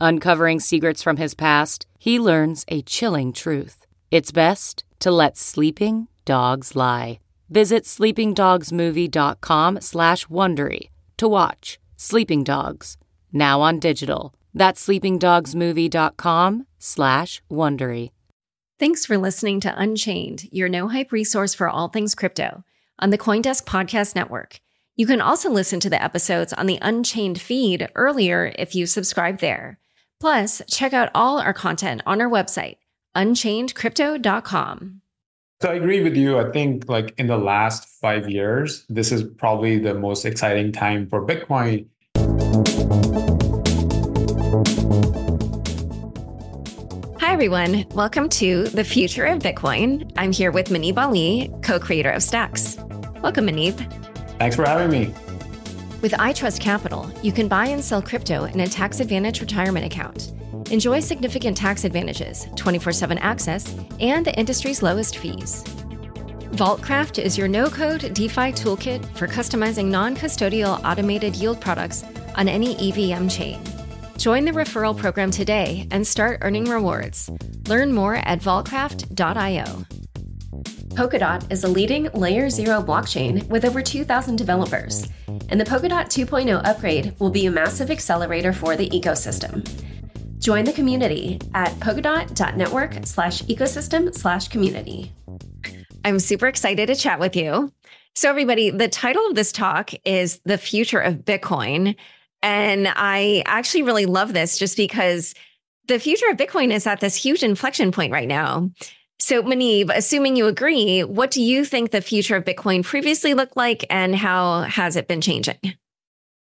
Uncovering secrets from his past, he learns a chilling truth. It's best to let sleeping dogs lie. Visit sleepingdogsmovie.com slash Wondery to watch Sleeping Dogs, now on digital. That's sleepingdogsmovie.com slash Wondery. Thanks for listening to Unchained, your no-hype resource for all things crypto on the Coindesk Podcast Network. You can also listen to the episodes on the Unchained feed earlier if you subscribe there. Plus, check out all our content on our website, unchainedcrypto.com. So I agree with you. I think like in the last five years, this is probably the most exciting time for Bitcoin. Hi, everyone. Welcome to The Future of Bitcoin. I'm here with Muneeb Ali, co creator of Stacks. Welcome, Muneeb. Thanks for having me. With iTrust Capital, you can buy and sell crypto in a tax advantage retirement account. Enjoy significant tax advantages, 24 7 access, and the industry's lowest fees. Vaultcraft is your no code DeFi toolkit for customizing non custodial automated yield products on any EVM chain. Join the referral program today and start earning rewards. Learn more at vaultcraft.io. Polkadot is a leading layer 0 blockchain with over 2,000 developers, and the Polkadot 2.0 upgrade will be a massive accelerator for the ecosystem. Join the community at polkadot.network slash ecosystem slash community. I'm super excited to chat with you. So, everybody, the title of this talk is The Future of Bitcoin. And I actually really love this just because the future of Bitcoin is at this huge inflection point right now. So, Muneeb, assuming you agree, what do you think the future of Bitcoin previously looked like and how has it been changing?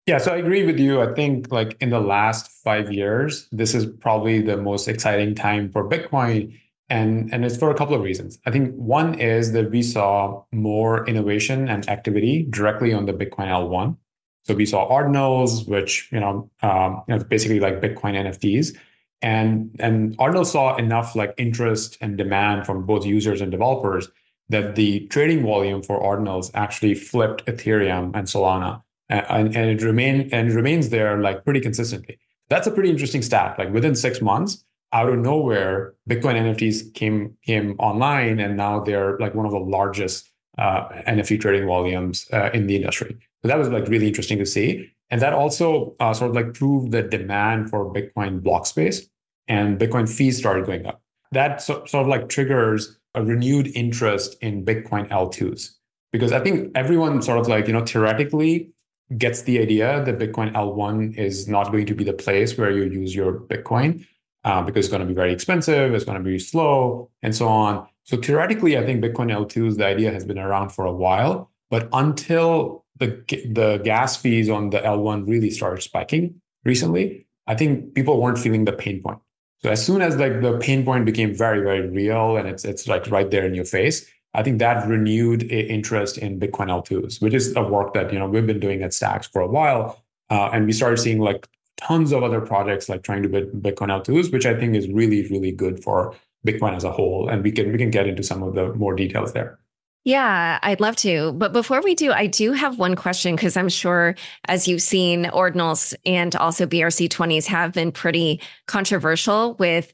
Yeah, so I agree with you. I think like in the last five years, this is probably the most exciting time for Bitcoin. And, and it's for a couple of reasons. I think one is that we saw more innovation and activity directly on the Bitcoin L1. So we saw ordinals, which you know, um, you know, basically like Bitcoin NFTs, and and Ordinals saw enough like interest and demand from both users and developers that the trading volume for Ordinals actually flipped Ethereum and Solana, and, and it remained and remains there like pretty consistently. That's a pretty interesting stat. Like within six months, out of nowhere, Bitcoin NFTs came came online, and now they're like one of the largest uh, NFT trading volumes uh, in the industry. So that was like really interesting to see. And that also uh, sort of like proved the demand for Bitcoin block space and Bitcoin fees started going up. That so, sort of like triggers a renewed interest in Bitcoin L2s. Because I think everyone sort of like, you know, theoretically gets the idea that Bitcoin L1 is not going to be the place where you use your Bitcoin uh, because it's going to be very expensive, it's going to be slow, and so on. So theoretically, I think Bitcoin L2s, the idea has been around for a while. But until the the gas fees on the L1 really started spiking recently, I think people weren't feeling the pain point. So as soon as like the pain point became very very real and it's it's like right there in your face, I think that renewed interest in Bitcoin L2s, which is a work that you know we've been doing at Stacks for a while, uh, and we started seeing like tons of other projects like trying to build Bitcoin L2s, which I think is really really good for Bitcoin as a whole. And we can we can get into some of the more details there. Yeah, I'd love to. But before we do, I do have one question because I'm sure, as you've seen, ordinals and also BRC20s have been pretty controversial with,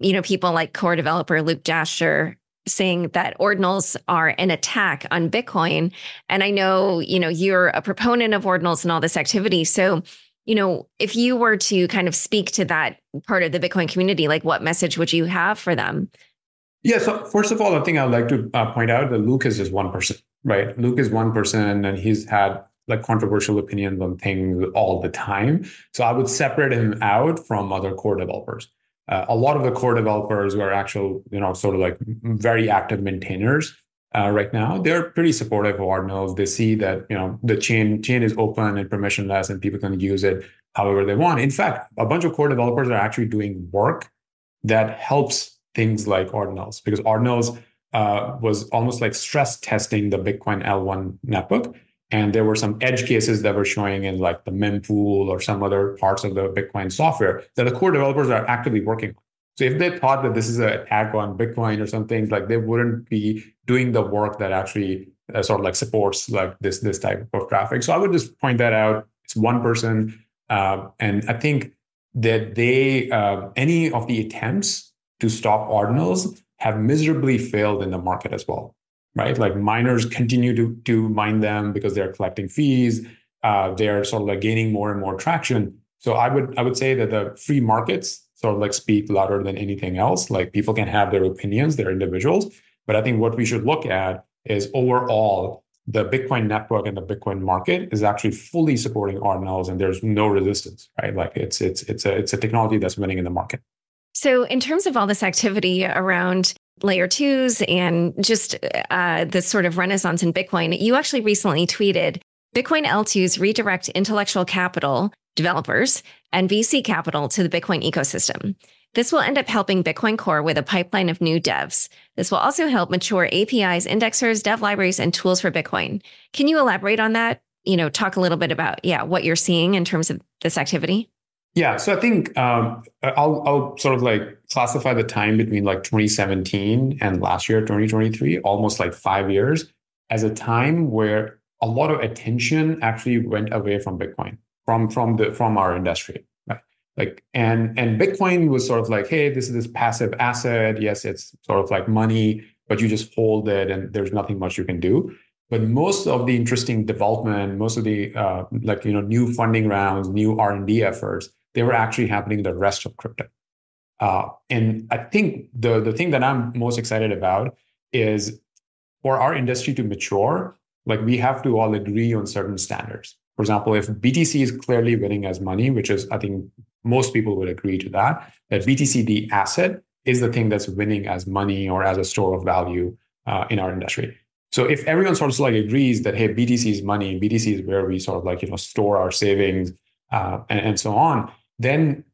you know, people like core developer Luke Dashjr saying that ordinals are an attack on Bitcoin. And I know, you know, you're a proponent of ordinals and all this activity. So, you know, if you were to kind of speak to that part of the Bitcoin community, like what message would you have for them? Yeah. So first of all, I think I'd like to uh, point out that Luke is just one person, right? Luke is one person, and he's had like controversial opinions on things all the time. So I would separate him out from other core developers. Uh, a lot of the core developers who are actual, you know, sort of like very active maintainers uh, right now, they're pretty supportive of Ordinals. They see that you know the chain chain is open and permissionless, and people can use it however they want. In fact, a bunch of core developers are actually doing work that helps things like Ordinals because Ordinals uh, was almost like stress testing the Bitcoin L1 network. And there were some edge cases that were showing in like the mempool or some other parts of the Bitcoin software that the core developers are actively working on. So if they thought that this is an attack on Bitcoin or something, like they wouldn't be doing the work that actually uh, sort of like supports like this this type of traffic. So I would just point that out. It's one person, uh, and I think that they uh, any of the attempts to stop ordinals have miserably failed in the market as well. Right, like miners continue to to mine them because they're collecting fees. Uh, they're sort of like gaining more and more traction. So I would I would say that the free markets sort of like speak louder than anything else. Like people can have their opinions, they're individuals. But I think what we should look at is overall the Bitcoin network and the Bitcoin market is actually fully supporting ordinals and there's no resistance, right? Like it's it's it's a it's a technology that's winning in the market. So in terms of all this activity around layer twos and just uh, sort of renaissance in Bitcoin, you actually recently tweeted Bitcoin L2s redirect intellectual capital developers and VC capital to the Bitcoin ecosystem. This will end up helping Bitcoin Core with a pipeline of new devs. This will also help mature APIs, indexers, dev libraries, and tools for Bitcoin. Can you elaborate on that? You know, talk a little bit about, yeah, what you're seeing in terms of this activity? Yeah, so I think um, I'll, I'll sort of like classify the time between like 2017 and last year, 2023, almost like five years, as a time where a lot of attention actually went away from Bitcoin from from the from our industry right? Like and and bitcoin was sort of like hey this is this passive asset. Yes it's sort of like money but you just hold it and there's nothing much you can do. But most of the interesting development most of the uh, like you know new funding rounds new r&d efforts they were actually happening in the rest of crypto. Uh, and i think the the thing that i'm most excited about is for our industry to mature like we have to all agree on certain standards for example, if BTC is clearly winning as money, which is, I think most people would agree to that, that BTC, the asset, is the thing that's winning as money or as a store of value uh, in our industry. So if everyone sort of like agrees that, hey, BTC is money, BTC is where we sort of like, you know, store our savings uh, and, and so on, then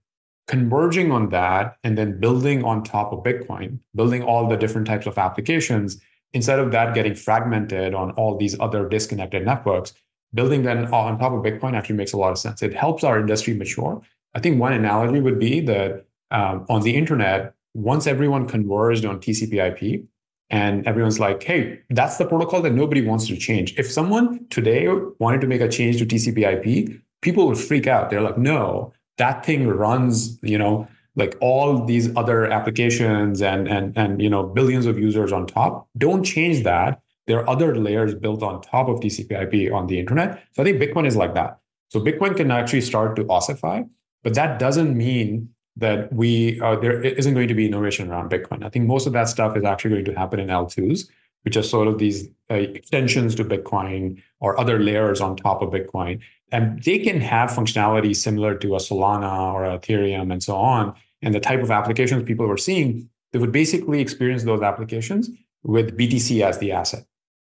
converging on that and then building on top of Bitcoin, building all the different types of applications, instead of that getting fragmented on all these other disconnected networks, building that on top of Bitcoin actually makes a lot of sense. It helps our industry mature. I think one analogy would be that um, on the internet, once everyone converged on TCP/IP, and everyone's like, "Hey, that's the protocol that nobody wants to change." If someone today wanted to make a change to TCP/IP, people would freak out. They're like, "No, that thing runs, you know." Like all these other applications and and and you know billions of users on top don't change that there are other layers built on top of TCP/IP on the internet. So I think Bitcoin is like that. So Bitcoin can actually start to ossify, but that doesn't mean that we uh, there isn't going to be innovation around Bitcoin. I think most of that stuff is actually going to happen in L2s, which are sort of these uh, extensions to Bitcoin or other layers on top of Bitcoin. And they can have functionality similar to a Solana or Ethereum and so on. And the type of applications people were seeing, they would basically experience those applications with BTC as the asset.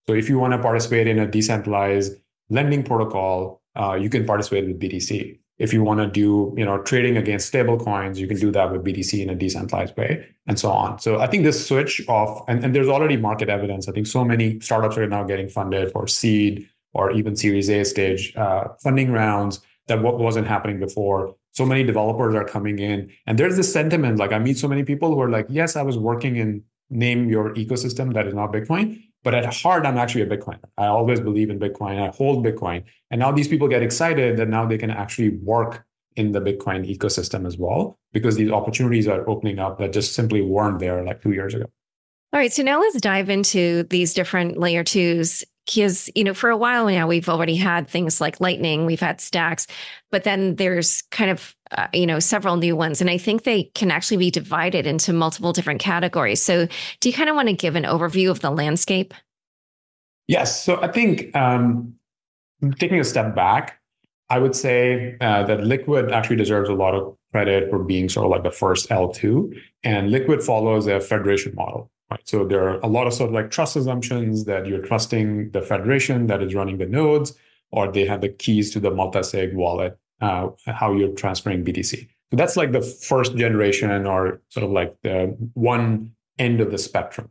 So if you want to participate in a decentralized lending protocol, uh, you can participate with BTC. If you want to do, you know, trading against stable coins, you can do that with BTC in a decentralized way, and so on. So I think this switch of, and, and there's already market evidence. I think so many startups are now getting funded for seed or even Series A stage uh, funding rounds that what wasn't happening before. So many developers are coming in, and there's this sentiment. Like I meet so many people who are like, "Yes, I was working in name your ecosystem that is not Bitcoin, but at heart, I'm actually a Bitcoiner. I always believe in Bitcoin. I hold Bitcoin. And now these people get excited that now they can actually work in the Bitcoin ecosystem as well, because these opportunities are opening up that just simply weren't there like two years ago. All right. So now let's dive into these different layer twos. Because, you know, for a while now, we've already had things like Lightning, we've had stacks, but then there's kind of uh, you know several new ones and i think they can actually be divided into multiple different categories. So do you kind of want to give an overview of the landscape? Yes so i think um, taking a step back i would say uh, that liquid actually deserves a lot of credit for being sort of like the first l2 and liquid follows a federation model right so there are a lot of sort of like trust assumptions that you're trusting the federation that is running the nodes or they have the keys to the multi-sig wallet uh, how you're transferring BTC. So that's like the first generation or sort of like the one end of the spectrum.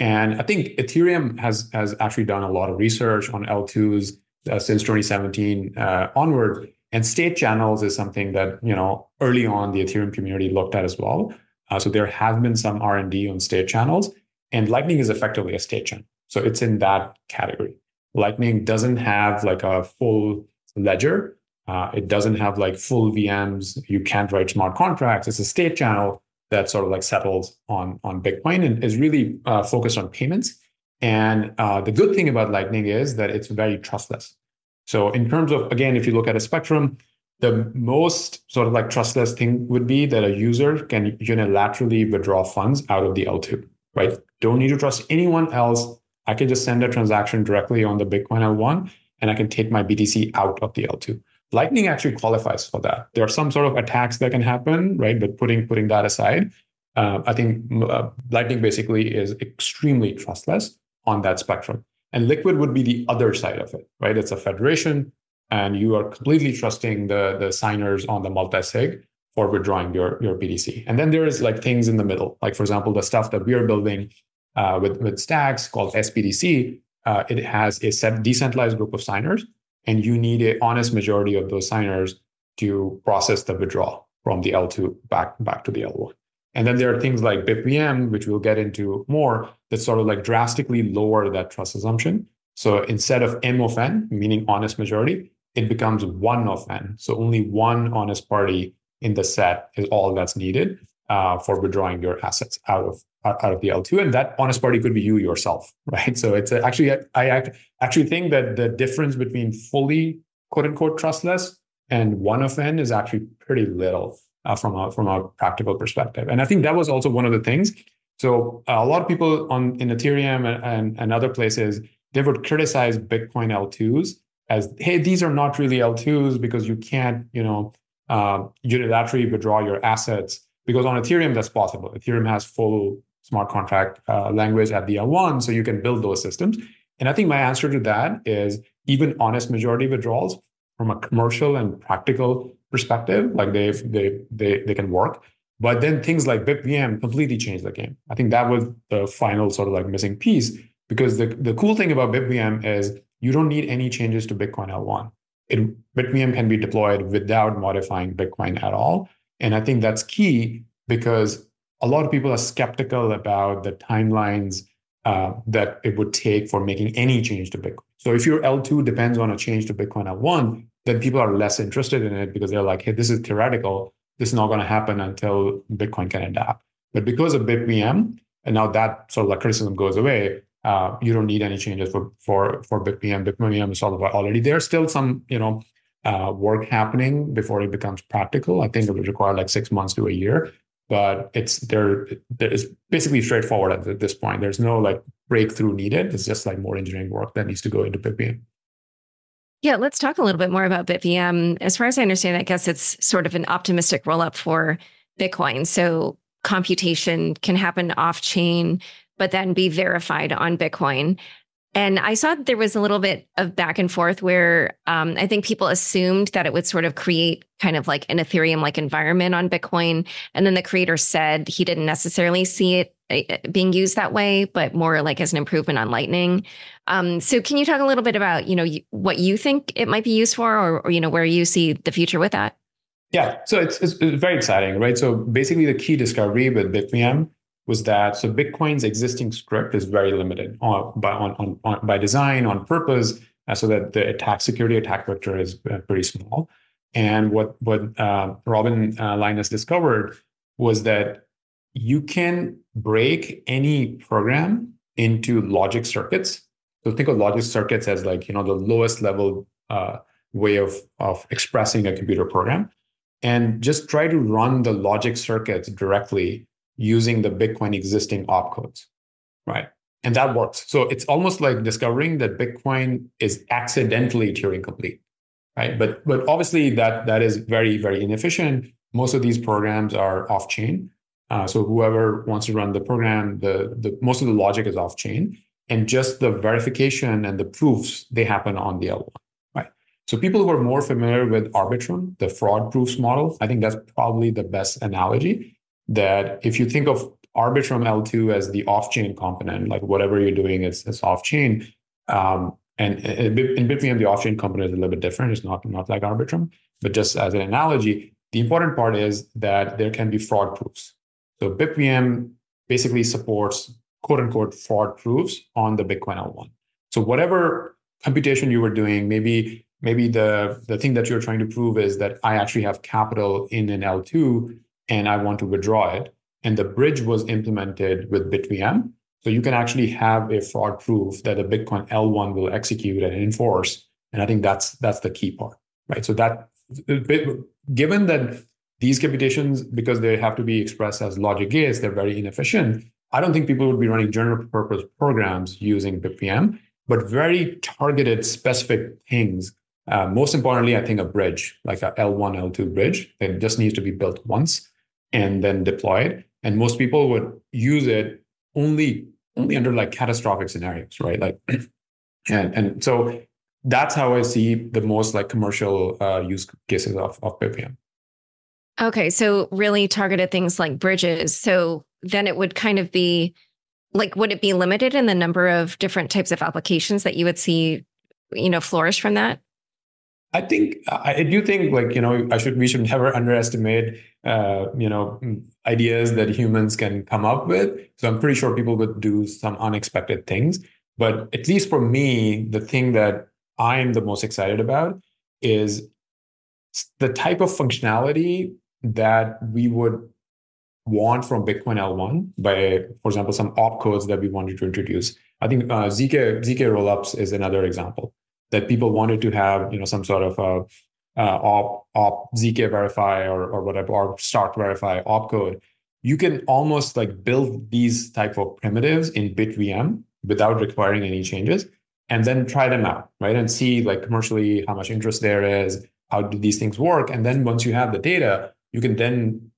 And I think Ethereum has has actually done a lot of research on L2s uh, since 2017 uh, onward. And state channels is something that you know early on the Ethereum community looked at as well. Uh, so there has been some R and D on state channels, and Lightning is effectively a state channel. So it's in that category. Lightning doesn't have like a full ledger, uh, it doesn't have like full VMs. You can't write smart contracts. It's a state channel that sort of like settles on on Bitcoin and is really uh, focused on payments. And uh, the good thing about Lightning is that it's very trustless. So in terms of again, if you look at a spectrum, the most sort of like trustless thing would be that a user can unilaterally withdraw funds out of the L2, right? Don't need to trust anyone else. I can just send a transaction directly on the Bitcoin L1 and I can take my BTC out of the L2. Lightning actually qualifies for that. There are some sort of attacks that can happen, right? But putting putting that aside, uh, I think uh, Lightning basically is extremely trustless on that spectrum. And Liquid would be the other side of it, right? It's a federation, and you are completely trusting the the signers on the multi-sig for withdrawing your your BTC. And then there is like things in the middle, like for example, the stuff that we are building uh, with with Stacks called sBTC, Uh, it has a set decentralized group of signers and you need an honest majority of those signers to process the withdrawal from the L2 back, back to the L1. And then there are things like BitVM, which we'll get into more, that sort of like drastically lower that trust assumption. So instead of M of N, meaning honest majority, it becomes one of N. So only one honest party in the set is all that's needed uh, for withdrawing your assets out of out of the L2. And that honest party could be you yourself, right? So it's a, actually, I actually think that the difference between fully quote unquote trustless and one of N is actually pretty little uh, from a from a practical perspective. And I think that was also one of the things. So uh, a lot of people on in Ethereum and, and, and other places, they would criticize Bitcoin L2s as, hey, these are not really L2s because you can't, you know, uh, unilaterally withdraw your assets. Because on Ethereum, that's possible. Ethereum has full smart contract uh, language at the L1, so you can build those systems. And I think my answer to that is even honest majority withdrawals from a commercial and practical perspective, like they they they they can work. But then things like BitVM completely changed the game. I think that was the final sort of like missing piece because the, the cool thing about BitVM is you don't need any changes to Bitcoin L1. It, BitVM can be deployed without modifying Bitcoin at all. And I think that's key because a lot of people are skeptical about the timelines uh, that it would take for making any change to Bitcoin. So if your L2 depends on a change to Bitcoin L1, then people are less interested in it because they're like, hey, this is theoretical. This is not going to happen until Bitcoin can adapt. But because of BitVM, and now that sort of like criticism goes away, uh, you don't need any changes for for for BitVM. BitVM is already there. Still some you know uh, work happening before it becomes practical. I think it would require like six months to a year but it's there it's basically straightforward at this point. There's no like breakthrough needed. It's just like more engineering work that needs to go into bitvm yeah let's talk a little bit more about bitvm as far as i understand i guess it's sort of an optimistic rollup for bitcoin. So computation can happen off chain but then be verified on bitcoin and I saw there was a little bit of back and forth where um, I think people assumed that it would sort of create kind of like an Ethereum like environment on Bitcoin. And then the creator said he didn't necessarily see it uh, being used that way, but more like as an improvement on Lightning. Um, so can you talk a little bit about, you know, what you think it might be used for or, or you know, where you see the future with that? Yeah, so it's, it's, it's very exciting, right? So basically the key discovery with BitVM was that so Bitcoin's existing script is very limited on, by on, on, on by design on purpose, uh, so that the attack security attack vector is uh, pretty small. And what what uh, Robin Linus discovered was that you can break any program into logic circuits. So think of logic circuits as like you know the lowest level uh, way of of expressing a computer program. and just try to run the logic circuits directly using the Bitcoin existing opcodes, right? And that works. So it's almost like discovering that Bitcoin is accidentally Turing complete, right? But but obviously that that is very very inefficient. Most of these programs are off chain. Uh, so whoever wants to run the program, the the most of the logic is off chain, and just the verification and the proofs they happen on the L1. Right. So people who are more familiar with Arbitrum, the fraud proofs model, I think that's probably the best analogy. That if you think of Arbitrum L2 as the off-chain component, like whatever you're doing is, is off-chain. Um, and in Bitcoin, the off-chain component is a little bit different. It's not, not like Arbitrum, but just as an analogy, the important part is that there can be fraud proofs. So BitVM basically supports quote unquote fraud proofs on the Bitcoin L1. So whatever computation you were doing, maybe maybe the the thing that you're trying to prove is that I actually have capital in an L2 and I want to withdraw it and the bridge was implemented with BitVM. So you can actually have a fraud proof that a Bitcoin L1 will execute and enforce. And I think that's that's the key part, right? So that given that these computations, because they have to be expressed as logic gates, they're very inefficient. I don't think people would be running general purpose programs using BitVM, but very targeted, specific things. Uh, most importantly, I think a bridge, like a L1, L2 bridge, that just needs to be built once and then deploy it. and most people would use it only only under like catastrophic scenarios right like and and so that's how i see the most like commercial uh, use cases of of BitVM. okay so really targeted things like bridges so then it would kind of be like would it be limited in the number of different types of applications that you would see you know flourish from that I think I do think like you know I should we should never underestimate uh, you know ideas that humans can come up with. So I'm pretty sure people would do some unexpected things. But at least for me, the thing that I'm the most excited about is the type of functionality that we would want from Bitcoin L1 by, for example, some opcodes that we wanted to introduce. I think uh, ZK ZK rollups is another example that people wanted to have, you know, some sort of a uh, op, op zk verify or, or whatever or STARK verify opcode you can almost like build these type of primitives in bitvm without requiring any changes and then try them out right and see like commercially how much interest there is how do these things work and then once you have the data you can then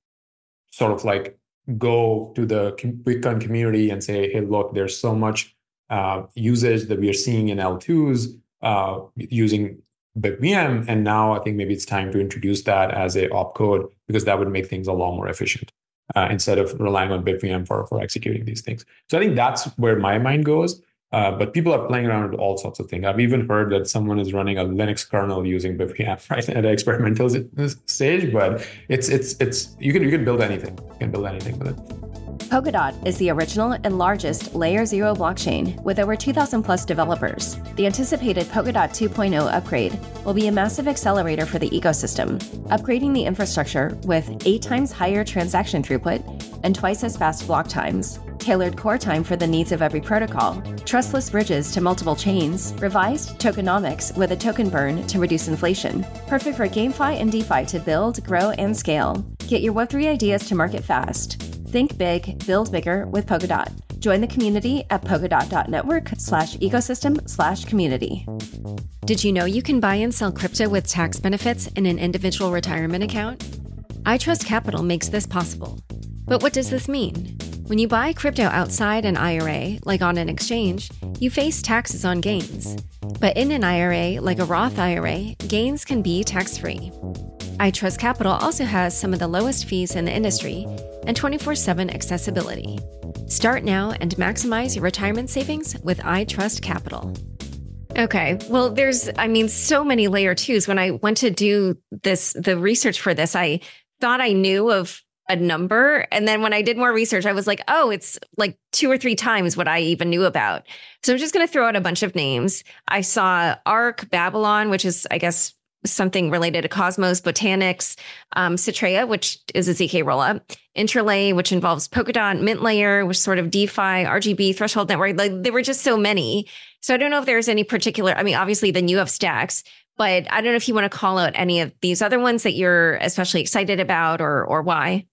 sort of like go to the bitcoin community and say hey look there's so much uh, usage that we are seeing in l2s uh, using BitVM. And now I think maybe it's time to introduce that as a opcode because that would make things a lot more efficient uh, instead of relying on BitVM for, for executing these things. So I think that's where my mind goes. Uh, but people are playing around with all sorts of things. I've even heard that someone is running a Linux kernel using BitVM right at an experimental stage. But it's it's it's you can you can build anything. You can build anything with it. Polkadot is the original and largest Layer 0 blockchain with over 2,000 plus developers. The anticipated Polkadot 2.0 upgrade will be a massive accelerator for the ecosystem, upgrading the infrastructure with eight times higher transaction throughput and twice as fast block times, tailored core time for the needs of every protocol, trustless bridges to multiple chains, revised tokenomics with a token burn to reduce inflation, perfect for GameFi and DeFi to build, grow, and scale. Get your Web3 ideas to market fast. Think big, build bigger with Polkadot. Join the community at polkadot.network slash ecosystem slash community. Did you know you can buy and sell crypto with tax benefits in an individual retirement account? iTrust Capital makes this possible. But what does this mean? When you buy crypto outside an IRA, like on an exchange, you face taxes on gains. But in an IRA, like a Roth IRA, gains can be tax free. iTrust Capital also has some of the lowest fees in the industry and 24 7 accessibility. Start now and maximize your retirement savings with iTrust Capital. Okay. Well, there's, I mean, so many layer twos. When I went to do this, the research for this, I thought I knew of a number. And then when I did more research, I was like, oh, it's like two or three times what I even knew about. So I'm just going to throw out a bunch of names. I saw Ark, Babylon, which is, I guess, something related to Cosmos, Botanix, um, Citrea, which is a ZK rollup, Interlay, which involves Polkadot, Mint Layer, which sort of DeFi, RGB, Threshold Network. Like there were just so many. So I don't know if there's any particular. I mean, obviously, then you have Stacks, but I don't know if you want to call out any of these other ones that you're especially excited about or or why.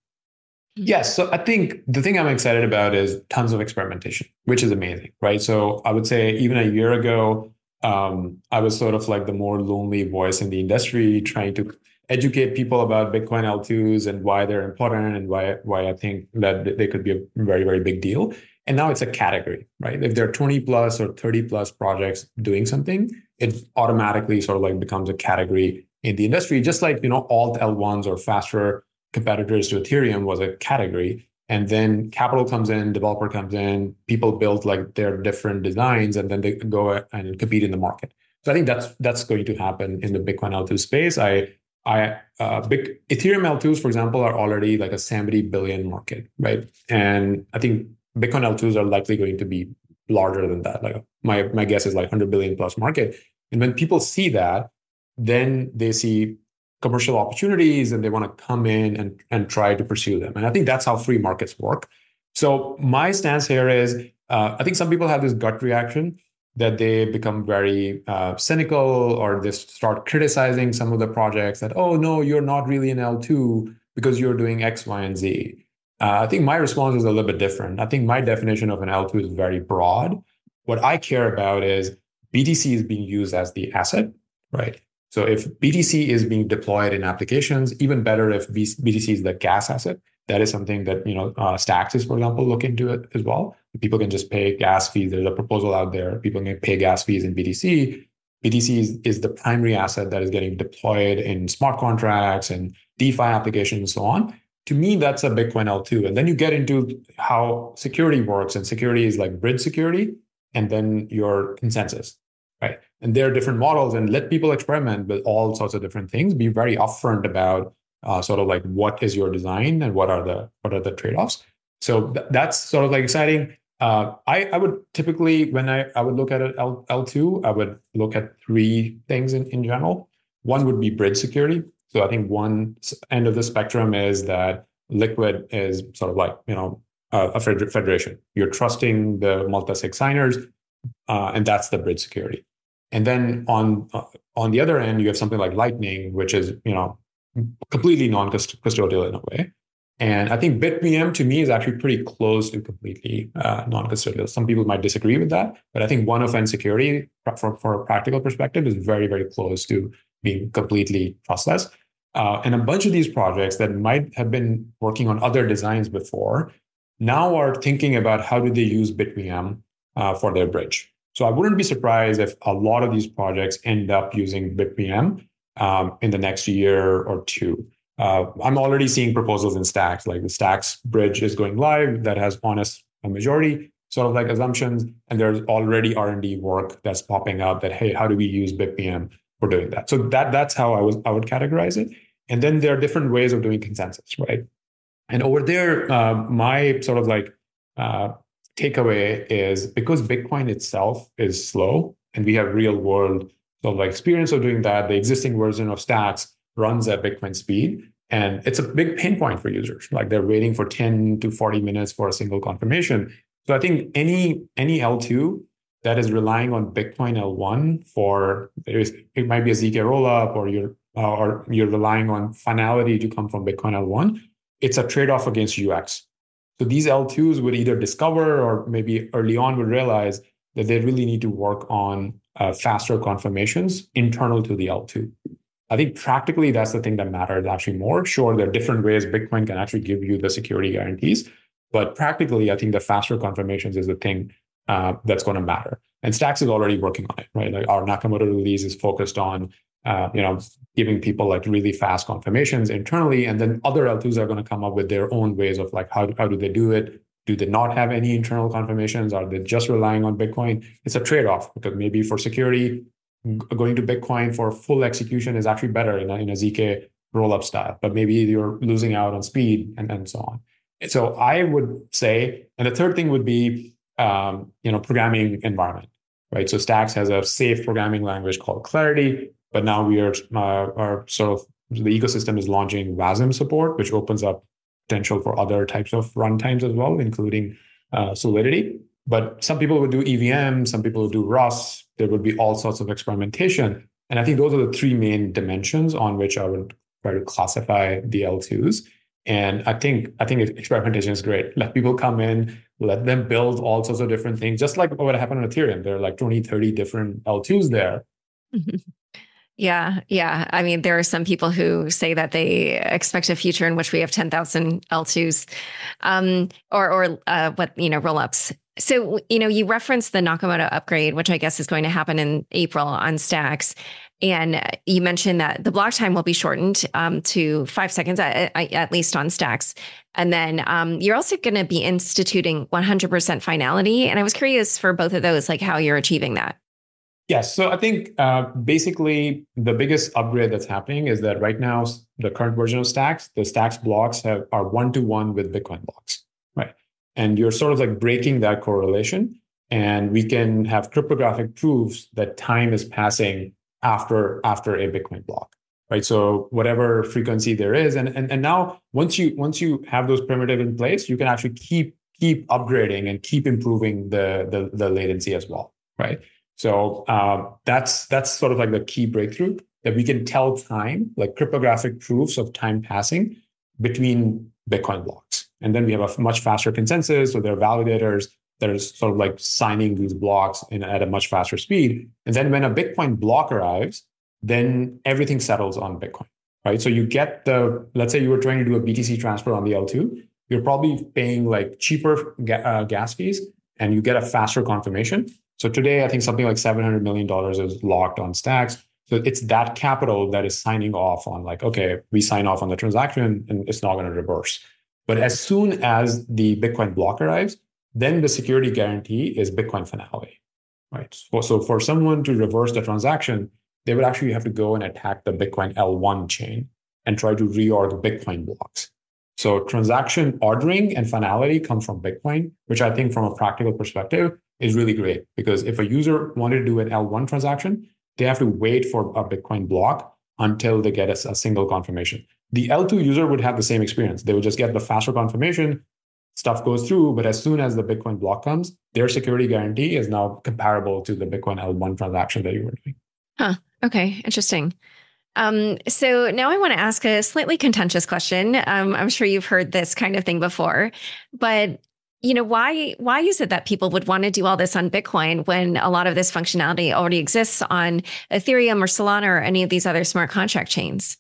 Yes. So I think the thing I'm excited about is tons of experimentation, which is amazing, right? So I would say even a year ago, um, I was sort of like the more lonely voice in the industry, trying to educate people about Bitcoin L2s and why they're important and why why I think that they could be a very very big deal. And now it's a category, right? If there are 20 plus or 30 plus projects doing something, it automatically sort of like becomes a category in the industry, just like you know alt L1s or faster competitors to Ethereum was a category. And then capital comes in, developer comes in, people build like their different designs, and then they go and compete in the market. So I think that's that's going to happen in the Bitcoin L2 space. I I uh, big Ethereum L2s, for example, are already like a 70 billion market, right? And I think Bitcoin L2s are likely going to be larger than that. Like my my guess is like 100 billion plus market. And when people see that, then they see commercial opportunities and they want to come in and, and try to pursue them. And I think that's how free markets work. So my stance here is uh, I think some people have this gut reaction that they become very uh, cynical or they start criticizing some of the projects that, oh, no, you're not really an L2 because you're doing X, Y, and Z. Uh, I think my response is a little bit different. I think my definition of an L2 is very broad. What I care about is BTC is being used as the asset, right? So if BTC is being deployed in applications, even better if BTC is the gas asset. That is something that you know uh, Stacks is, for example, look into it as well. People can just pay gas fees. There's a proposal out there. People can pay gas fees in BTC. BTC is, is the primary asset that is getting deployed in smart contracts and DeFi applications and so on. To me, that's a Bitcoin L2. And then you get into how security works, and security is like bridge security, and then your consensus right? And there are different models, and let people experiment with all sorts of different things. Be very upfront about uh, sort of like what is your design and what are the what are the trade offs. So th- that's sort of like exciting. Uh, I, I would typically when I, I would look at L, L2, I would look at three things in, in general. One would be bridge security. So I think one end of the spectrum is that Liquid is sort of like you know a federation. You're trusting the multi-sig signers, uh, and that's the bridge security. And then on uh, on the other end, you have something like Lightning, which is you know completely non-custodial in a way. And I think BitVM to me is actually pretty close to completely uh, non-custodial. Some people might disagree with that, but I think one of end security, from, from a practical perspective, is very, very close to being completely trustless. Uh, and a bunch of these projects that might have been working on other designs before now are thinking about how do they use BitVM uh, for their bridge. So I wouldn't be surprised if a lot of these projects end up using BitVM um, in the next year or two. Uh, I'm already seeing proposals in Stacks, like the Stacks bridge is going live that has honest a majority sort of like assumptions, and there's already R&D work that's popping up that hey, how do we use BitVM for doing that? So that that's how I was I would categorize it. And then there are different ways of doing consensus, right? And over there, uh, my sort of like uh, takeaway is because Bitcoin itself is slow and we have real world sort of experience of doing that, the existing version of Stacks runs at Bitcoin speed. And it's a big pain point for users. Like they're waiting for 10 to 40 minutes for a single confirmation. So I think any any L2 that is relying on Bitcoin L1 for it might be a zk rollup or you're or you're relying on finality to come from Bitcoin L1. It's a trade-off against UX. So these L2s would either discover or maybe early on would realize that they really need to work on uh, faster confirmations internal to the L2. I think practically that's the thing that matters actually more. Sure, there are different ways Bitcoin can actually give you the security guarantees, but practically, I think the faster confirmations is the thing uh, that's going to matter. And Stacks is already working on it, right? Like our Nakamoto release is focused on uh, you know, giving people like really fast confirmations internally, and then other L2s are going to come up with their own ways of like how how do they do it? Do they not have any internal confirmations? Are they just relying on Bitcoin? It's a trade off because maybe for security, going to Bitcoin for full execution is actually better in a, in a zk rollup style, but maybe you're losing out on speed and, and so on. So I would say, and the third thing would be, um, you know, programming environment, right? So Stacks has a safe programming language called Clarity but now we are, uh, are sort of the ecosystem is launching WASM support, which opens up potential for other types of runtimes as well, including uh, Solidity. But some people would do EVM, some people would do Rust. There would be all sorts of experimentation. And I think those are the three main dimensions on which I would try to classify the L2s. And I think I think experimentation is great. Let people come in, let them build all sorts of different things, just like what happened on Ethereum. There are like 20, 30 different L2s there. Yeah, yeah. I mean, there are some people who say that they expect a future in which we have 10,000 L2s um, or, or uh, what, you know, rollups. So, you know, you referenced the Nakamoto upgrade, which I guess is going to happen in April on Stacks. And you mentioned that the block time will be shortened um, to five seconds, at, at, least on Stacks. And then um, you're also going to be instituting 100% finality. And I was curious for both of those, like how you're achieving that. Yes. So I think uh, basically the biggest upgrade that's happening is that right now, the current version of Stacks, the Stacks blocks have, are one to one with Bitcoin blocks, right? And you're sort of like breaking that correlation. And we can have cryptographic proofs that time is passing after after a Bitcoin block, right? So whatever frequency there is, and and, and now once you once you have those primitive in place, you can actually keep keep upgrading and keep improving the the, the latency as well, right? So uh, that's that's sort of like the key breakthrough that we can tell time, like cryptographic proofs of time passing between Bitcoin blocks. And then we have a much faster consensus. So there are validators that are sort of like signing these blocks in, at a much faster speed. And then when a Bitcoin block arrives, then everything settles on Bitcoin, right? So you get the, let's say you were trying to do a BTC transfer on the L2, you're probably paying like cheaper ga- uh, gas fees and you get a faster confirmation. So today, I think something like $700 million is locked on stacks. So it's that capital that is signing off on like, okay, we sign off on the transaction and it's not going to reverse. But as soon as the Bitcoin block arrives, then the security guarantee is Bitcoin finality, right? So, so for someone to reverse the transaction, they would actually have to go and attack the Bitcoin L1 chain and try to reorg Bitcoin blocks. So transaction ordering and finality comes from Bitcoin, which I think from a practical perspective is really great because if a user wanted to do an L1 transaction, they have to wait for a Bitcoin block until they get a, a, single confirmation. The L2 user would have the same experience. They would just get the faster confirmation, stuff goes through, but as soon as the Bitcoin block comes, their security guarantee is now comparable to the Bitcoin L1 transaction that you were doing. Huh. Okay. Interesting. Um, so now I want to ask a slightly contentious question. Um, I'm sure you've heard this kind of thing before, but you know why why is it that people would want to do all this on bitcoin when a lot of this functionality already exists on ethereum or solana or any of these other smart contract chains?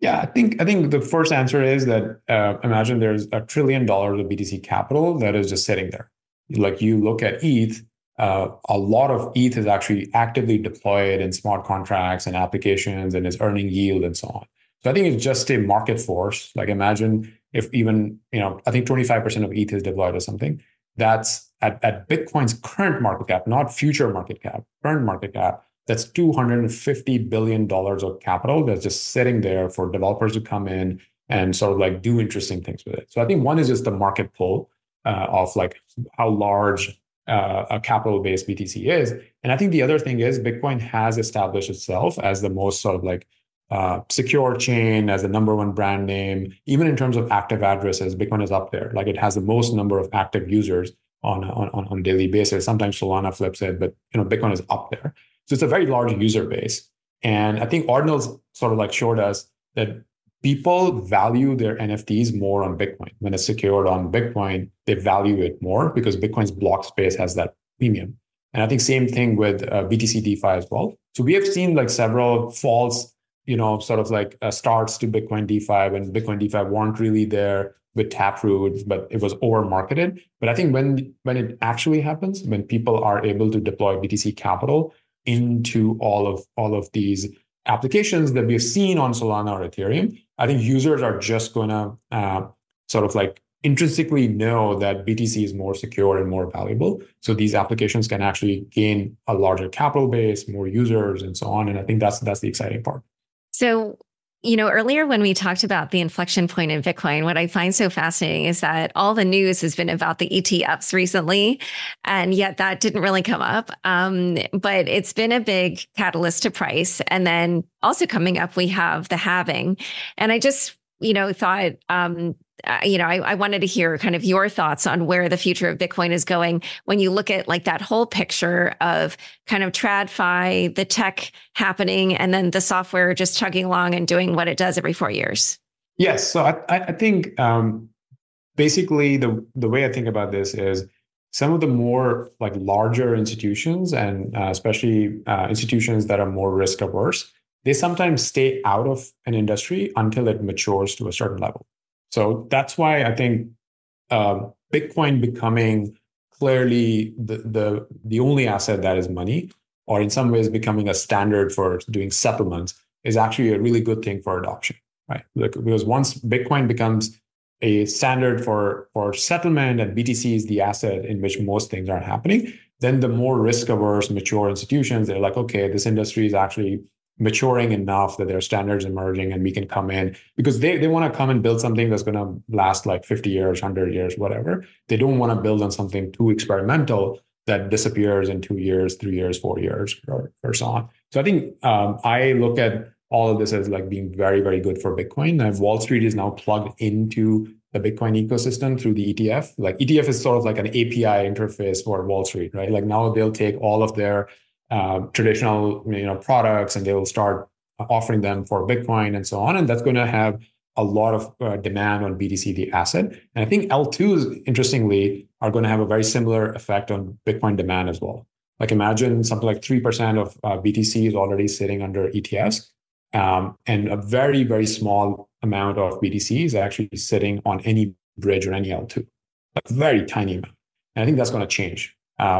Yeah i think i think the first answer is that uh, imagine there's a trillion dollars of btc capital that is just sitting there. Like you look at eth uh, a lot of eth is actually actively deployed in smart contracts and applications and is earning yield and so on. So i think it's just a market force. Like imagine if even, you know, I think 25% of ETH is deployed or something, that's at, at Bitcoin's current market cap, not future market cap, current market cap, that's $250 billion of capital that's just sitting there for developers to come in and sort of like do interesting things with it. So I think one is just the market pull uh, of like how large uh, a capital based BTC is. And I think the other thing is Bitcoin has established itself as the most sort of like uh, secure chain as the number one brand name. Even in terms of active addresses, Bitcoin is up there. Like it has the most number of active users on on on a daily basis. Sometimes Solana flips it, but you know Bitcoin is up there. So it's a very large user base. And I think Ordinals sort of like showed us that people value their NFTs more on Bitcoin. When it's secured on Bitcoin, they value it more because Bitcoin's block space has that premium. And I think same thing with uh, BTC DeFi as well. So we have seen like several false you know, sort of like uh, starts to Bitcoin DeFi when Bitcoin DeFi weren't really there with Taproot, but it was over marketed. But I think when when it actually happens, when people are able to deploy BTC capital into all of all of these applications that we've seen on Solana or Ethereum, I think users are just to uh, sort of like intrinsically know that BTC is more secure and more valuable. So these applications can actually gain a larger capital base, more users, and so on. And I think that's that's the exciting part. So, you know, earlier when we talked about the inflection point in Bitcoin, what I find so fascinating is that all the news has been about the ETFs recently, and yet that didn't really come up. Um, but it's been a big catalyst to price. And then also coming up, we have the halving. And I just, you know, thought um, uh, you know, I, I, wanted to hear kind of your thoughts on where the future of Bitcoin is going when you look at like that whole picture of kind of TradFi, the tech happening, and then the software just chugging along and doing what it does every four years. Yes. So I, I think um, basically the, the way I think about this is some of the more like larger institutions and uh, especially uh, institutions that are more risk averse, they sometimes stay out of an industry until it matures to a certain level. So that's why I think uh, Bitcoin becoming clearly the, the the only asset that is money, or in some ways becoming a standard for doing settlements, is actually a really good thing for adoption, right? Like, because once Bitcoin becomes a standard for for settlement and BTC is the asset in which most things are happening, then the more risk averse mature institutions they're like, okay, this industry is actually maturing enough that there are standards emerging and we can come in because they, they want to come and build something that's going to last like 50 years 100 years whatever. They don't want to build on something too experimental that disappears in two years three years four years or, or so on. So i think um, i look at all of this as like being very very good for bitcoin. And wall street is now plugged into the bitcoin ecosystem through the etf like etf is sort of like an api interface for wall street right? Like now they'll take all of their uh, traditional you know products and they will start offering them for bitcoin and so on and that's going to have a lot of uh, demand on btc the asset. And i think l2s interestingly are going to have a very similar effect on bitcoin demand as well. Like imagine something like 3% of uh, btc is already sitting under etfs um, and a very very small amount of btc is actually sitting on any bridge or any l2 a very tiny amount. And i think that's going to change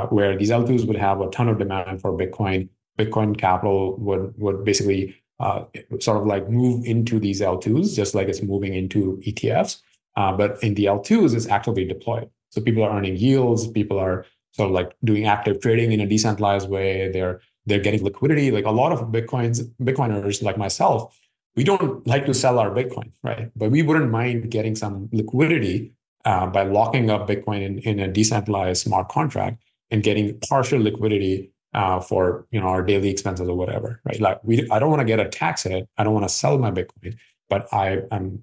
where these L2s would have a ton of demand for Bitcoin. Bitcoin capital would would basically uh, sort of like move into these L2s, just like it's moving into ETFs. Uh, but in the L2s, it's actively deployed. So people are earning yields. People are sort of like doing active trading in a decentralized way. They're they're getting liquidity. Like a lot of Bitcoins, Bitcoiners like myself, we don't like to sell our Bitcoin, right? But we wouldn't mind getting some liquidity uh, by locking up Bitcoin in, in a decentralized smart contract and getting partial liquidity uh, for you know our daily expenses or whatever, right? Like we, I don't want to get a tax hit. I don't want to sell my Bitcoin, but I am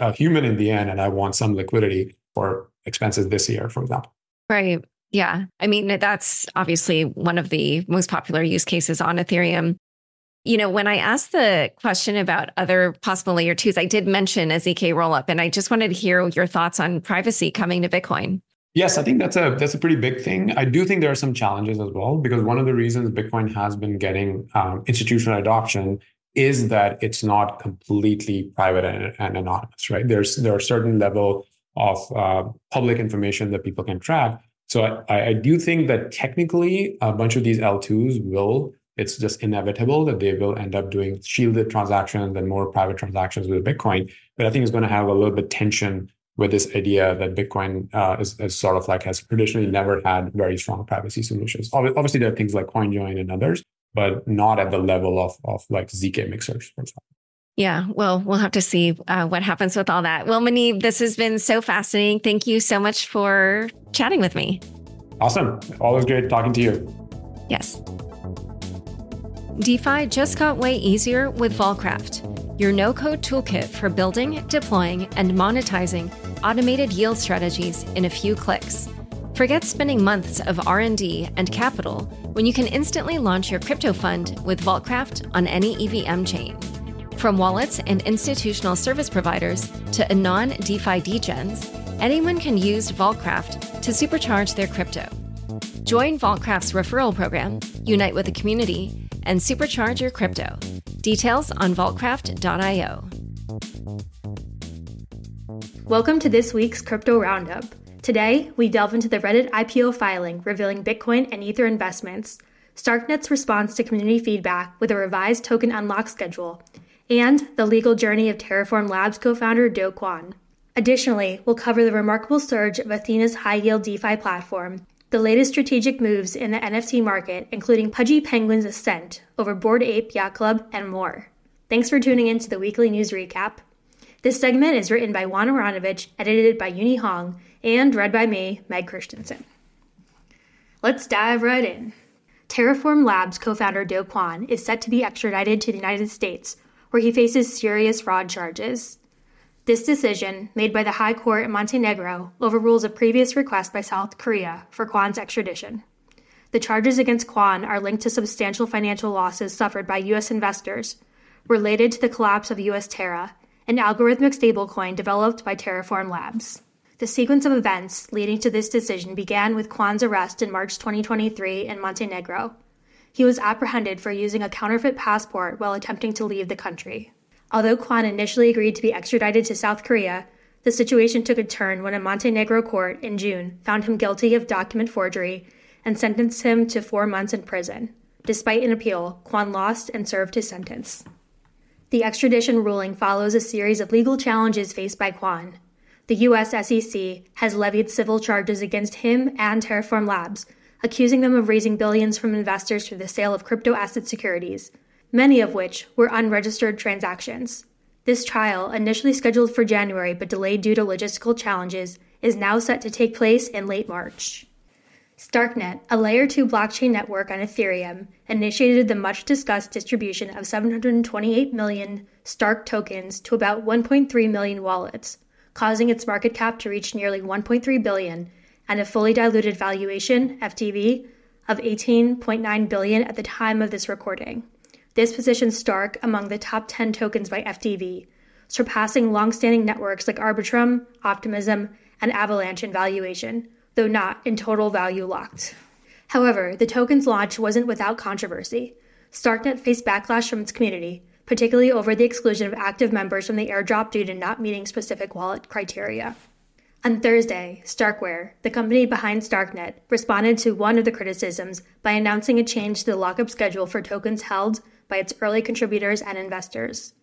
a human in the end, and I want some liquidity for expenses this year, for example. Right. Yeah. I mean, that's obviously one of the most popular use cases on Ethereum. You know, when I asked the question about other possible layer twos, I did mention a ZK rollup, and I just wanted to hear your thoughts on privacy coming to Bitcoin. Yes, I think that's a that's a pretty big thing. I do think there are some challenges as well because one of the reasons Bitcoin has been getting um, institutional adoption is that it's not completely private and, and, anonymous, right? There's there are certain level of uh, public information that people can track. So I, I do think that technically a bunch of these L2s will. It's just inevitable that they will end up doing shielded transactions and more private transactions with Bitcoin. But I think it's going to have a little bit tension with this idea that Bitcoin uh, is, is, sort of like has traditionally never had very strong privacy solutions. Obviously, there are things like CoinJoin and others, but not at the level of, of like ZK mixers, for example. Yeah, well, we'll have to see uh, what happens with all that. Well, Muneeb, this has been so fascinating. Thank you so much for chatting with me. Awesome. Always great talking to you. Yes. DeFi just got way easier with Vaultcraft your no code toolkit for building, deploying, and monetizing automated yield strategies in a few clicks. Forget spending months of R&D and capital when you can instantly launch your crypto fund with Vaultcraft on any EVM chain. From wallets and institutional service providers to anon DeFi degens, anyone can use Vaultcraft to supercharge their crypto. Join Vaultcraft's referral program, unite with the community, and supercharge your crypto. Details on vaultcraft.io. Welcome to this week's Crypto Roundup. Today, we delve into the Reddit IPO filing revealing Bitcoin and Ether investments, Starknet's response to community feedback with a revised token unlock schedule, and the legal journey of Terraform Labs co founder Do Kwon. Additionally, we'll cover the remarkable surge of Ethena's high yield DeFi platform the latest strategic moves in the NFT market, including Pudgy Penguin's ascent over Bored Ape Yacht Club, and more. Thanks for tuning in to the weekly news recap. This segment is written by Juan Aronovich, edited by Yuni Hong, and read by me, Meg Christensen. Let's dive right in. Terraform Labs co founder Do Kwon is set to be extradited to the United States, where he faces serious fraud charges. This decision, made by the High Court in Montenegro, overrules a previous request by South Korea for Kwon's extradition. The charges against Kwon are linked to substantial financial losses suffered by U.S. investors related to the collapse of U.S. Terra, an algorithmic stablecoin developed by Terraform Labs. The sequence of events leading to this decision began with Kwon's arrest in March 2023 in Montenegro. He was apprehended for using a counterfeit passport while attempting to leave the country. Although Kwon initially agreed to be extradited to South Korea, the situation took a turn when a Montenegro court in June found him guilty of document forgery and sentenced him to four months in prison. Despite an appeal, Kwon lost and served his sentence. The extradition ruling follows a series of legal challenges faced by Kwon, the US SEC has levied civil charges against him and Terraform Labs, accusing them of raising billions from investors through the sale of crypto asset securities, many of which were unregistered transactions. This trial, initially scheduled for January but delayed due to logistical challenges, is now set to take place in late March. Starknet, a layer 2 blockchain network on Ethereum, initiated the much discussed distribution of 728 million Stark tokens to about 1.3 million wallets, causing its market cap to reach nearly 1.3 billion and a fully diluted valuation FDV, of 18.9 billion at the time of this recording. This positions Stark among the top 10 tokens by FDV, surpassing long-standing networks like Arbitrum, Optimism, and Avalanche in valuation, though not in total value locked. However, the token's launch wasn't without controversy. Starknet faced backlash from its community, particularly over the exclusion of active members from the airdrop due to not meeting specific wallet criteria. On Thursday, Starkware, the company behind Starknet, responded to one of the criticisms by announcing a change to the lockup schedule for tokens held by its early contributors and investors.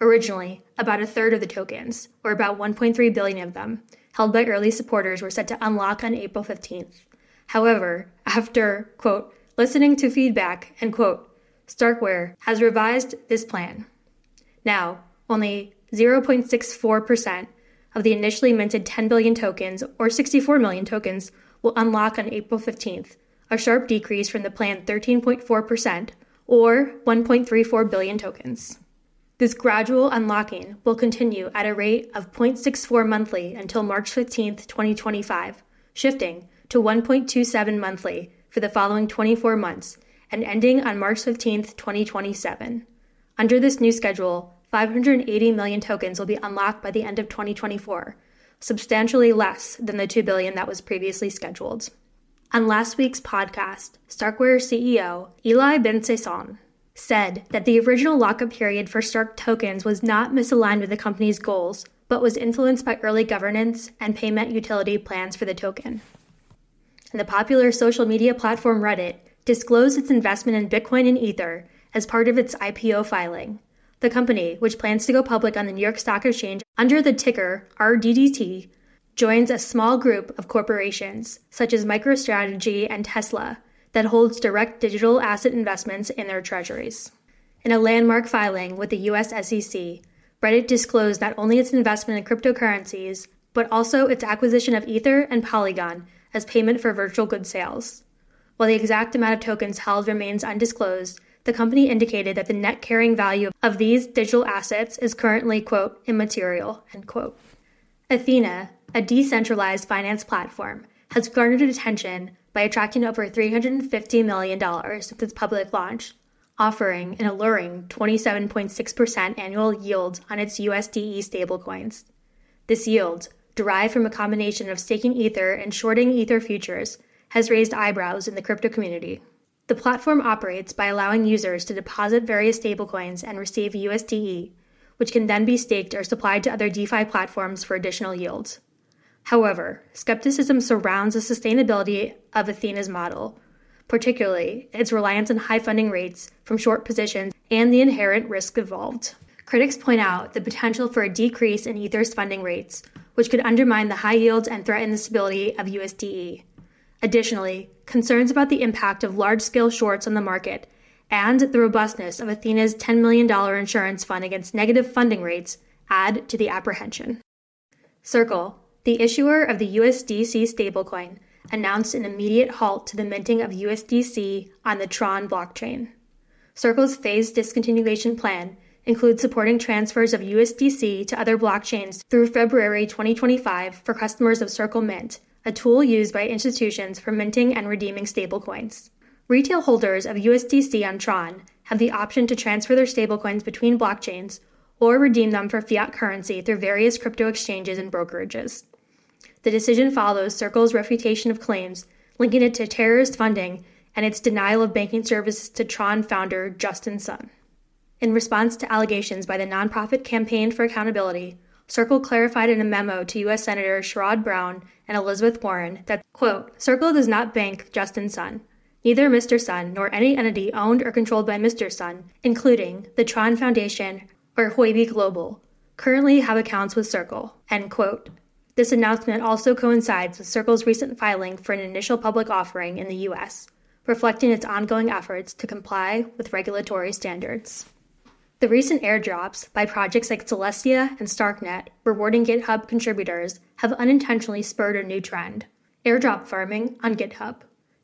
Originally, about a third of the tokens, or about 1.3 billion of them, held by early supporters were set to unlock on April 15th. However, after, quote, listening to feedback, and quote, Starkware has revised this plan. Now, only 0.64% of the initially minted 10 billion tokens, or 64 million tokens, will unlock on April 15th, a sharp decrease from the planned 13.4%, or 1.34 billion tokens. This gradual unlocking will continue at a rate of 0.64 monthly until March 15, 2025, shifting to 1.27 monthly for the following 24 months and ending on March 15, 2027. Under this new schedule, 580 million tokens will be unlocked by the end of 2024, substantially less than the 2 billion that was previously scheduled. On last week's podcast, Starkware CEO Eli Ben-Sasson said that the original lockup period for Stark tokens was not misaligned with the company's goals, but was influenced by early governance and payment utility plans for the token. And the popular social media platform Reddit disclosed its investment in Bitcoin and Ether as part of its IPO filing. The company, which plans to go public on the New York Stock Exchange under the ticker RDDT, joins a small group of corporations, such as MicroStrategy and Tesla, that holds direct digital asset investments in their treasuries. In a landmark filing with the US SEC, Reddit disclosed not only its investment in cryptocurrencies, but also its acquisition of Ether and Polygon as payment for virtual goods sales. While the exact amount of tokens held remains undisclosed, the company indicated that the net carrying value of these digital assets is currently, quote, immaterial, end quote. Ethena, a decentralized finance platform, has garnered attention by attracting over $350 million since its public launch, offering an alluring 27.6% annual yield on its USDE stablecoins. This yield, derived from a combination of staking Ether and shorting Ether futures, has raised eyebrows in the crypto community. The platform operates by allowing users to deposit various stablecoins and receive USDE, which can then be staked or supplied to other DeFi platforms for additional yields. However, skepticism surrounds the sustainability of Ethena's model, particularly its reliance on high funding rates from short positions and the inherent risk involved. Critics point out the potential for a decrease in Ether's funding rates, which could undermine the high yields and threaten the stability of USDE. Additionally, concerns about the impact of large scale shorts on the market and the robustness of Ethena's $10 million insurance fund against negative funding rates add to the apprehension. Circle, the issuer of the USDC stablecoin, announced an immediate halt to the minting of USDC on the Tron blockchain. Circle's phased discontinuation plan includes supporting transfers of USDC to other blockchains through February 2025 for customers of Circle Mint, a tool used by institutions for minting and redeeming stablecoins. Retail holders of USDC on Tron have the option to transfer their stablecoins between blockchains or redeem them for fiat currency through various crypto exchanges and brokerages. The decision follows Circle's refutation of claims linking it to terrorist funding and its denial of banking services to Tron founder Justin Sun. In response to allegations by the nonprofit Campaign for Accountability, Circle clarified in a memo to U.S. Senators Sherrod Brown and Elizabeth Warren that, quote, Circle does not bank Justin Sun. Neither Mr. Sun nor any entity owned or controlled by Mr. Sun, including the Tron Foundation or Huobi Global, currently have accounts with Circle, end quote. This announcement also coincides with Circle's recent filing for an initial public offering in the U.S., reflecting its ongoing efforts to comply with regulatory standards. The recent airdrops by projects like Celestia and Starknet rewarding GitHub contributors have unintentionally spurred a new trend airdrop farming on GitHub.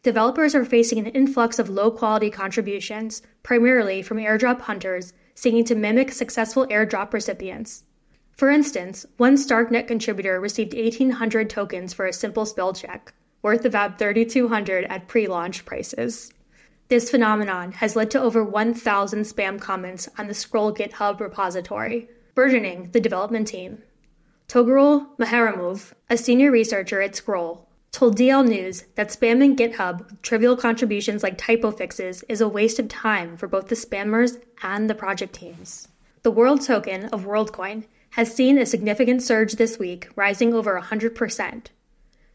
Developers are facing an influx of low quality contributions, primarily from airdrop hunters seeking to mimic successful airdrop recipients. For instance, one Starknet contributor received 1,800 tokens for a simple spell check, worth about 3,200 at pre launch prices. This phenomenon has led to over 1,000 spam comments on the Scroll GitHub repository, burdening the development team. Toghrul Maharramov, a senior researcher at Scroll, told DL News that spamming GitHub with trivial contributions like typo fixes is a waste of time for both the spammers and the project teams. The world token of WorldCoin has seen a significant surge this week, rising over 100%.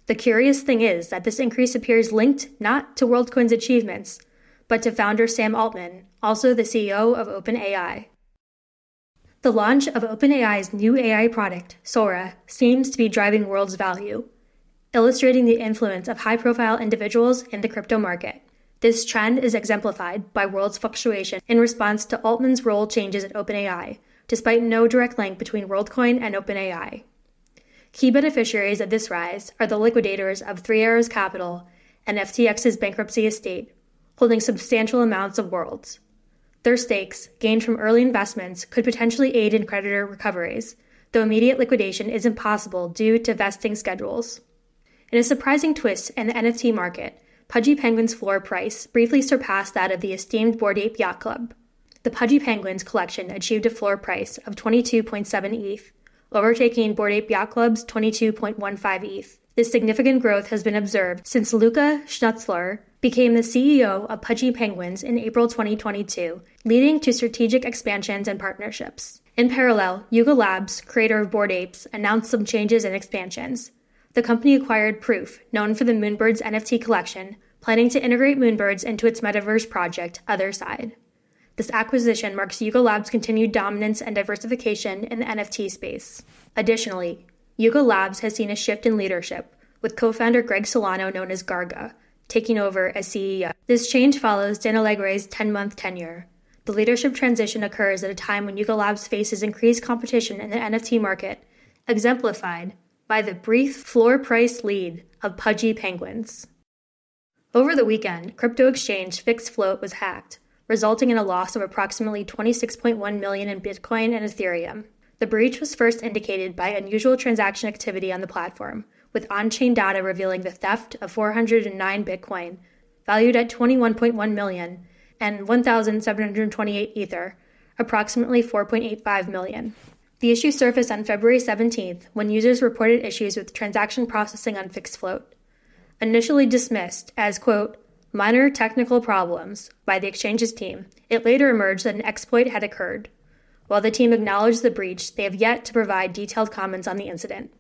The curious thing is that this increase appears linked not to WorldCoin's achievements, but to founder Sam Altman, also the CEO of OpenAI. The launch of OpenAI's new AI product, Sora, seems to be driving World's value, illustrating the influence of high profile individuals in the crypto market. This trend is exemplified by World's fluctuation in response to Altman's role changes at OpenAI, despite no direct link between WorldCoin and OpenAI. Key beneficiaries of this rise are the liquidators of Three Arrows Capital and FTX's bankruptcy estate, holding substantial amounts of worlds. Their stakes, gained from early investments, could potentially aid in creditor recoveries, though immediate liquidation is impossible due to vesting schedules. In a surprising twist in the NFT market, Pudgy Penguin's floor price briefly surpassed that of the esteemed Bored Ape Yacht Club. The Pudgy Penguins collection achieved a floor price of 22.7 ETH, overtaking Bored Ape Yacht Club's 22.15 ETH. This significant growth has been observed since Luca Schnutzler became the CEO of Pudgy Penguins in April 2022, leading to strategic expansions and partnerships. In parallel, Yuga Labs, creator of Bored Apes, announced some changes and expansions. The company acquired Proof, known for the Moonbirds NFT collection, planning to integrate Moonbirds into its metaverse project, Otherside. This acquisition marks Yuga Labs' continued dominance and diversification in the NFT space. Additionally, Yuga Labs has seen a shift in leadership, with co founder Greg Solano, known as Garga, taking over as CEO. This change follows Dan Alegre's 10 month tenure. The leadership transition occurs at a time when Yuga Labs faces increased competition in the NFT market, exemplified by the brief floor price lead of Pudgy Penguins. Over the weekend, crypto exchange Fixed Float was hacked, resulting in a loss of approximately 26.1 million in Bitcoin and Ethereum. The breach was first indicated by unusual transaction activity on the platform, with on chain data revealing the theft of 409 Bitcoin, valued at 21.1 million, and 1,728 Ether, approximately 4.85 million. The issue surfaced on February 17th when users reported issues with transaction processing on Fixed Float. Initially dismissed as, quote, minor technical problems by the exchange's team, it later emerged that an exploit had occurred. While the team acknowledged the breach, they have yet to provide detailed comments on the incident.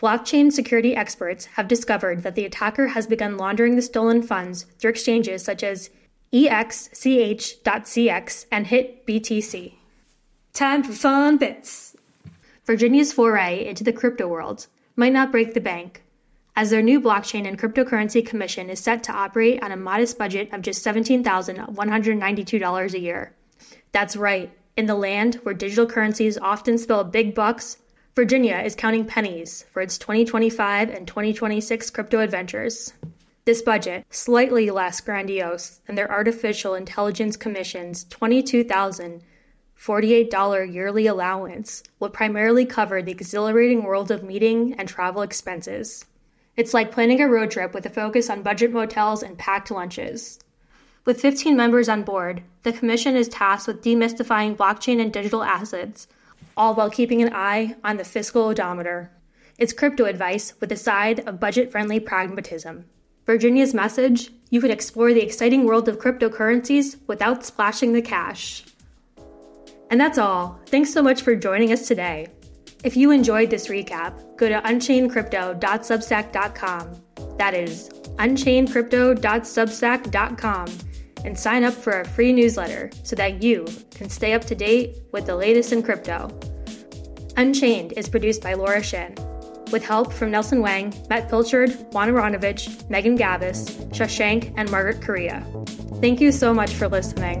Blockchain security experts have discovered that the attacker has begun laundering the stolen funds through exchanges such as exch.cx and HitBTC. Time for fun bits. Virginia's foray into the crypto world might not break the bank, as their new blockchain and cryptocurrency commission is set to operate on a modest budget of just $17,192 a year. That's right, in the land where digital currencies often spell big bucks, Virginia is counting pennies for its 2025 and 2026 crypto adventures. This budget, slightly less grandiose than their artificial intelligence commission's $22,000 $48 yearly allowance will primarily cover the exhilarating world of meeting and travel expenses. It's like planning a road trip with a focus on budget motels and packed lunches. With 15 members on board, the Commission is tasked with demystifying blockchain and digital assets, all while keeping an eye on the fiscal odometer. It's crypto advice with a side of budget friendly pragmatism. Virginia's message you can explore the exciting world of cryptocurrencies without splashing the cash. And that's all. Thanks so much for joining us today. If you enjoyed this recap, go to unchainedcrypto.substack.com. That is unchainedcrypto.substack.com and sign up for a free newsletter so that you can stay up to date with the latest in crypto. Unchained is produced by Laura Shin, with help from Nelson Wang, Matt Pilchard, Juan Aronovich, Megan Gavis, Shashank, and Margaret Correa. Thank you so much for listening.